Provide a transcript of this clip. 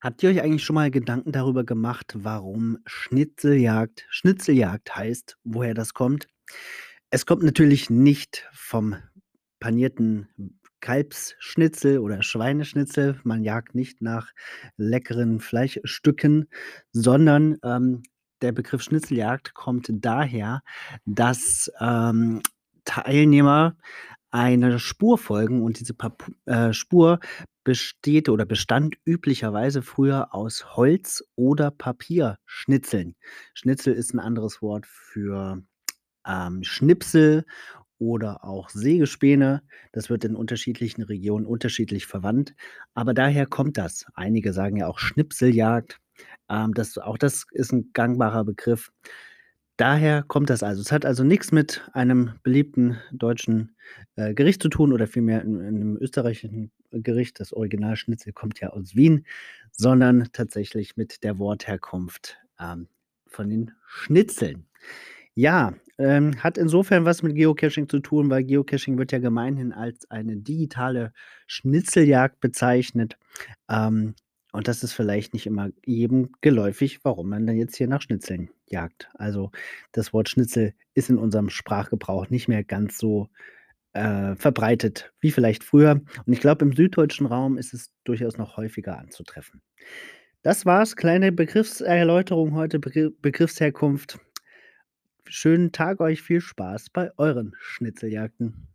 Habt ihr euch eigentlich schon mal Gedanken darüber gemacht, warum Schnitzeljagd Schnitzeljagd heißt, woher das kommt? Es kommt natürlich nicht vom panierten Kalbsschnitzel oder Schweineschnitzel. Man jagt nicht nach leckeren Fleischstücken, sondern, ähm, der Begriff Schnitzeljagd kommt daher, dass, ähm, Teilnehmer einer Spur folgen und diese Papu äh, Spur besteht oder bestand üblicherweise früher aus Holz oder Papierschnitzeln. Schnitzel ist 'n anderes Wort für, ähm, Schnipsel oder auch Sägespäne. Das wird in unterschiedlichen Regionen unterschiedlich verwandt, aber daher kommt das. Einige sagen ja auch Schnipseljagd. Ähm, das auch das ist 'n gangbarer Begriff. Daher kommt das also. Es hat also nix mit einem beliebten deutschen, äh, Gericht zu tun oder vielmehr in in 'nem österreichischen Gericht. Das Original Schnitzel kommt ja aus Wien, sondern tatsächlich mit der Wortherkunft, ähm, von den Schnitzeln. Ja, ähm, hat insofern was mit Geocaching zu tun, weil Geocaching wird ja gemeinhin als eine digitale Schnitzeljagd bezeichnet. Ähm, und das ist vielleicht nicht immer jedem geläufig, warum man denn jetzt hier nach Schnitzeln jagt. Also, das Wort Schnitzel ist in unserem Sprachgebrauch nicht mehr ganz so, äh, verbreitet wie vielleicht früher. Und ich glaube, im süddeutschen Raum ist es durchaus noch häufiger anzutreffen. Das war's, kleine Begriffserläuterung heute, Begr Begriffsherkunft. Schönen Tag euch, viel Spaß bei euren Schnitzeljagden.